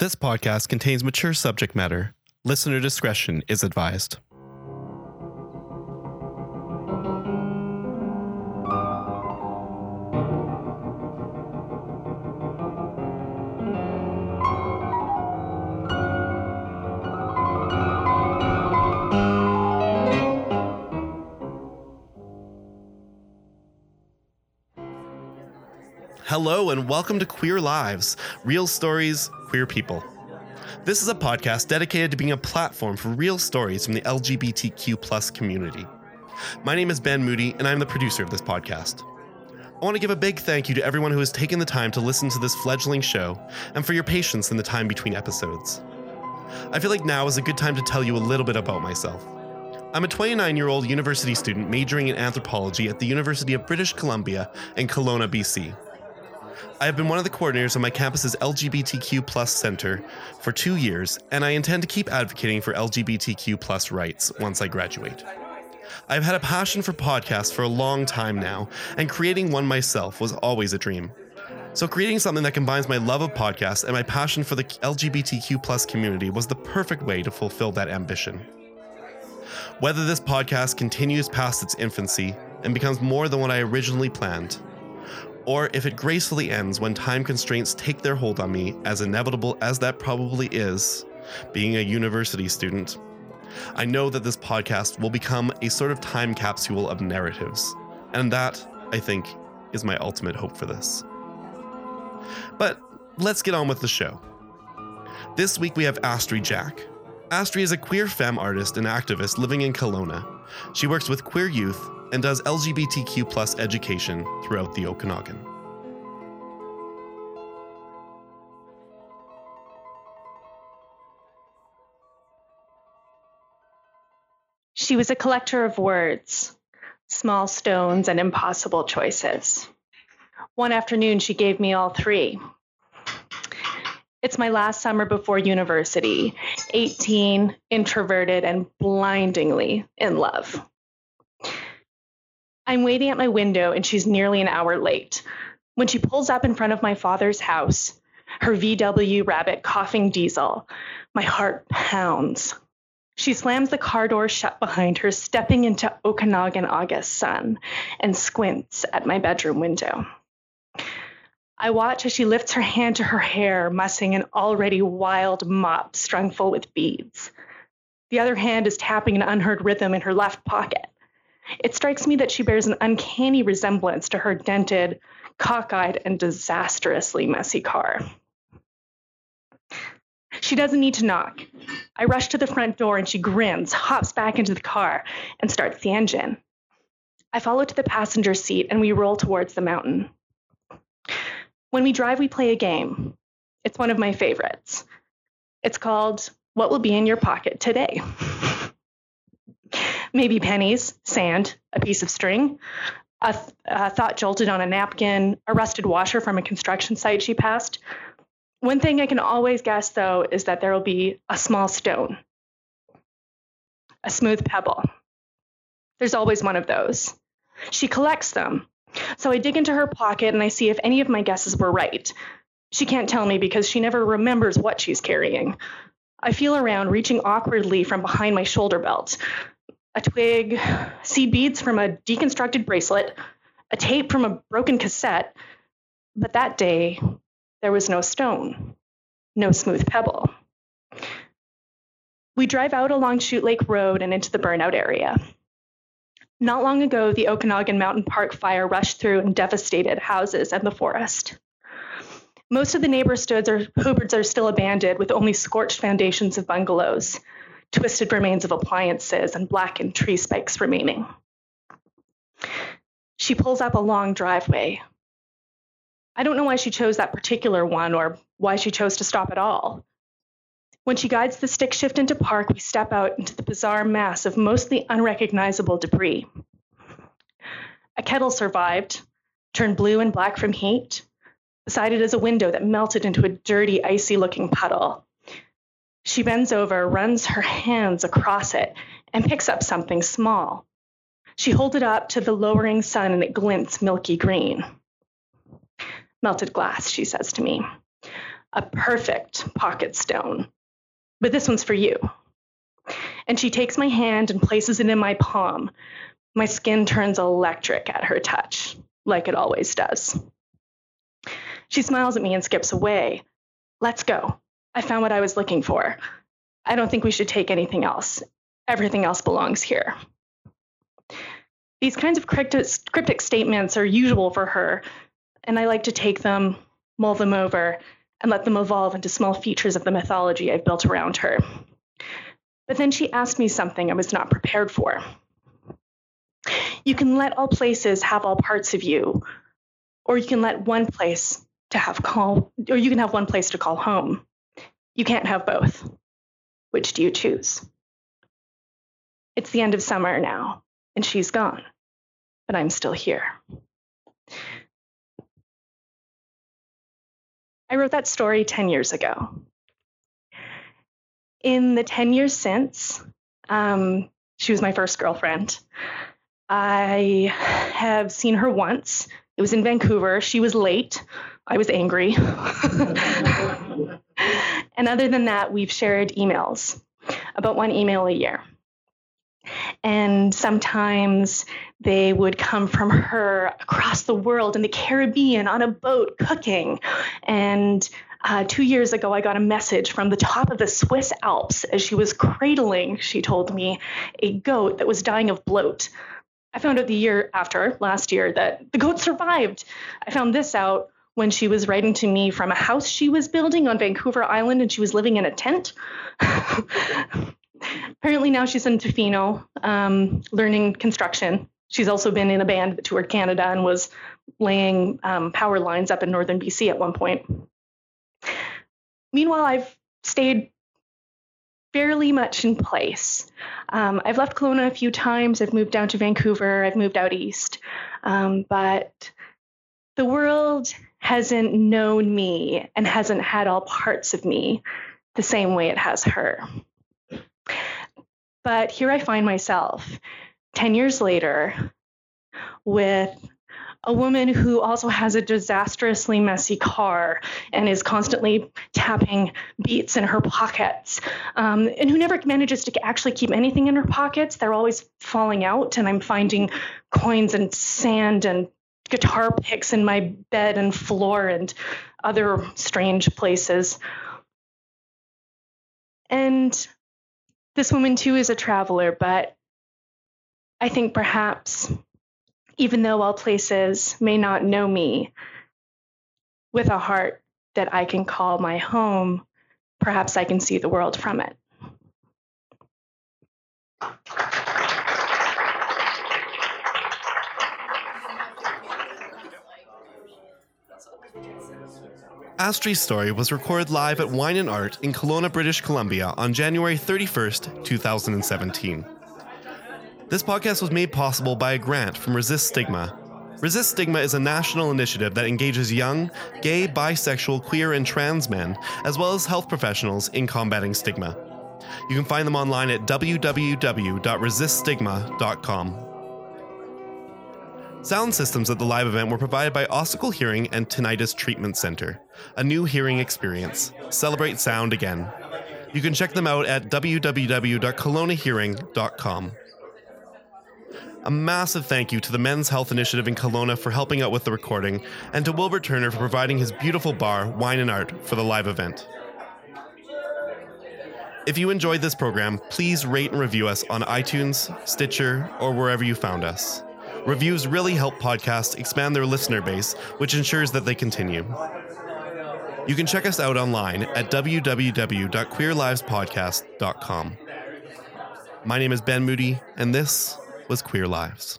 This podcast contains mature subject matter. Listener discretion is advised. Hello, and welcome to Queer Lives Real Stories, Queer People. This is a podcast dedicated to being a platform for real stories from the LGBTQ community. My name is Ben Moody, and I'm the producer of this podcast. I want to give a big thank you to everyone who has taken the time to listen to this fledgling show and for your patience in the time between episodes. I feel like now is a good time to tell you a little bit about myself. I'm a 29 year old university student majoring in anthropology at the University of British Columbia in Kelowna, BC. I have been one of the coordinators of my campus's LGBTQ plus center for two years, and I intend to keep advocating for LGBTQ plus rights once I graduate. I've had a passion for podcasts for a long time now, and creating one myself was always a dream. So creating something that combines my love of podcasts and my passion for the LGBTQ plus community was the perfect way to fulfill that ambition. Whether this podcast continues past its infancy and becomes more than what I originally planned, or if it gracefully ends when time constraints take their hold on me, as inevitable as that probably is, being a university student, I know that this podcast will become a sort of time capsule of narratives. And that, I think, is my ultimate hope for this. But let's get on with the show. This week we have Astri Jack. Astri is a queer femme artist and activist living in Kelowna. She works with queer youth and does LGBTQ plus education throughout the Okanagan. She was a collector of words, small stones, and impossible choices. One afternoon, she gave me all three. It's my last summer before university, 18, introverted, and blindingly in love. I'm waiting at my window and she's nearly an hour late. When she pulls up in front of my father's house, her VW Rabbit coughing diesel, my heart pounds. She slams the car door shut behind her, stepping into Okanagan August sun, and squints at my bedroom window. I watch as she lifts her hand to her hair, mussing an already wild mop strung full with beads. The other hand is tapping an unheard rhythm in her left pocket. It strikes me that she bears an uncanny resemblance to her dented, cockeyed, and disastrously messy car. She doesn't need to knock. I rush to the front door and she grins, hops back into the car, and starts the engine. I follow to the passenger seat and we roll towards the mountain. When we drive, we play a game. It's one of my favorites. It's called What Will Be in Your Pocket Today? maybe pennies, sand, a piece of string, a, th- a thought jolted on a napkin, a rusted washer from a construction site she passed. One thing I can always guess, though, is that there will be a small stone, a smooth pebble. There's always one of those. She collects them. So I dig into her pocket and I see if any of my guesses were right. She can't tell me because she never remembers what she's carrying. I feel around, reaching awkwardly from behind my shoulder belt a twig, seed beads from a deconstructed bracelet, a tape from a broken cassette. But that day, there was no stone, no smooth pebble. We drive out along Chute Lake Road and into the burnout area. Not long ago, the Okanagan Mountain Park fire rushed through and devastated houses and the forest. Most of the neighborhoods are, are still abandoned with only scorched foundations of bungalows twisted remains of appliances, and blackened tree spikes remaining. She pulls up a long driveway. I don't know why she chose that particular one or why she chose to stop at all. When she guides the stick shift into park, we step out into the bizarre mass of mostly unrecognizable debris. A kettle survived, turned blue and black from heat. Beside it is a window that melted into a dirty, icy looking puddle. She bends over, runs her hands across it, and picks up something small. She holds it up to the lowering sun and it glints milky green. Melted glass, she says to me. a perfect pocket stone. But this one's for you. And she takes my hand and places it in my palm. My skin turns electric at her touch, like it always does. She smiles at me and skips away. Let's go. I found what I was looking for. I don't think we should take anything else. Everything else belongs here. These kinds of cryptic, statements are usual for her, and I like to take them, mull them over, and let them evolve into small features of the mythology I've built around her. But then she asked me something I was not prepared for. You can let all places have all parts of you, or you can let one place to have call, or you can have one place to call home. You can't have both. Which do you choose? It's the end of summer now, and she's gone, but I'm still here. I wrote that story 10 years ago. In the 10 years since, um, she was my first girlfriend. I have seen her once. It was in Vancouver. She was late. I was angry. and other than that, we've shared emails, about one email a year. And sometimes they would come from her across the world in the Caribbean on a boat cooking. And uh, two years ago, I got a message from the top of the Swiss Alps as she was cradling, she told me, a goat that was dying of bloat. I found out the year after, last year, that the goat survived. I found this out when she was writing to me from a house she was building on Vancouver Island and she was living in a tent. Apparently now she's in Tofino um, learning construction. She's also been in a band that toured Canada and was laying um, power lines up in northern BC at one point. Meanwhile, I've stayed fairly much in place. Um, I've left Kelowna a few times. I've moved down to Vancouver. I've moved out east. Um, but the world hasn't known me and hasn't had all parts of me the same way it has her. But here I find myself 10 years later with a woman who also has a disastrously messy car and is constantly tapping beats in her pockets, um, and who never manages to actually keep anything in her pockets. They're always falling out, and I'm finding coins and sand and guitar picks in my bed and floor and other strange places. And this woman too is a traveler, but I think perhaps, even though all places may not know me, with a heart that I can call my home, perhaps I can see the world from it. Astri's story was recorded live at Wine and Art in Kelowna, British Columbia on January 31st, 2017. This podcast was made possible by a grant from Resist Stigma. Resist Stigma is a national initiative that engages young, gay, bisexual, queer, and trans men, as well as health professionals in combating stigma. You can find them online at www.resiststigma.com. Sound systems at the live event were provided by Ossicle Hearing and Tinnitus Treatment Center, a new hearing experience. Celebrate sound again. You can check them out at www.kelownahearing.com. A massive thank you to the Men's Health Initiative in Kelowna for helping out with the recording, and to Wilbert Turner for providing his beautiful bar, Wine and Art, for the live event. If you enjoyed this program, please rate and review us on iTunes, Stitcher, or wherever you found us. Reviews really help podcasts expand their listener base, which ensures that they continue. You can check us out online at www.queerlivespodcast.com. My name is Ben Moody, and this was Queer Lives.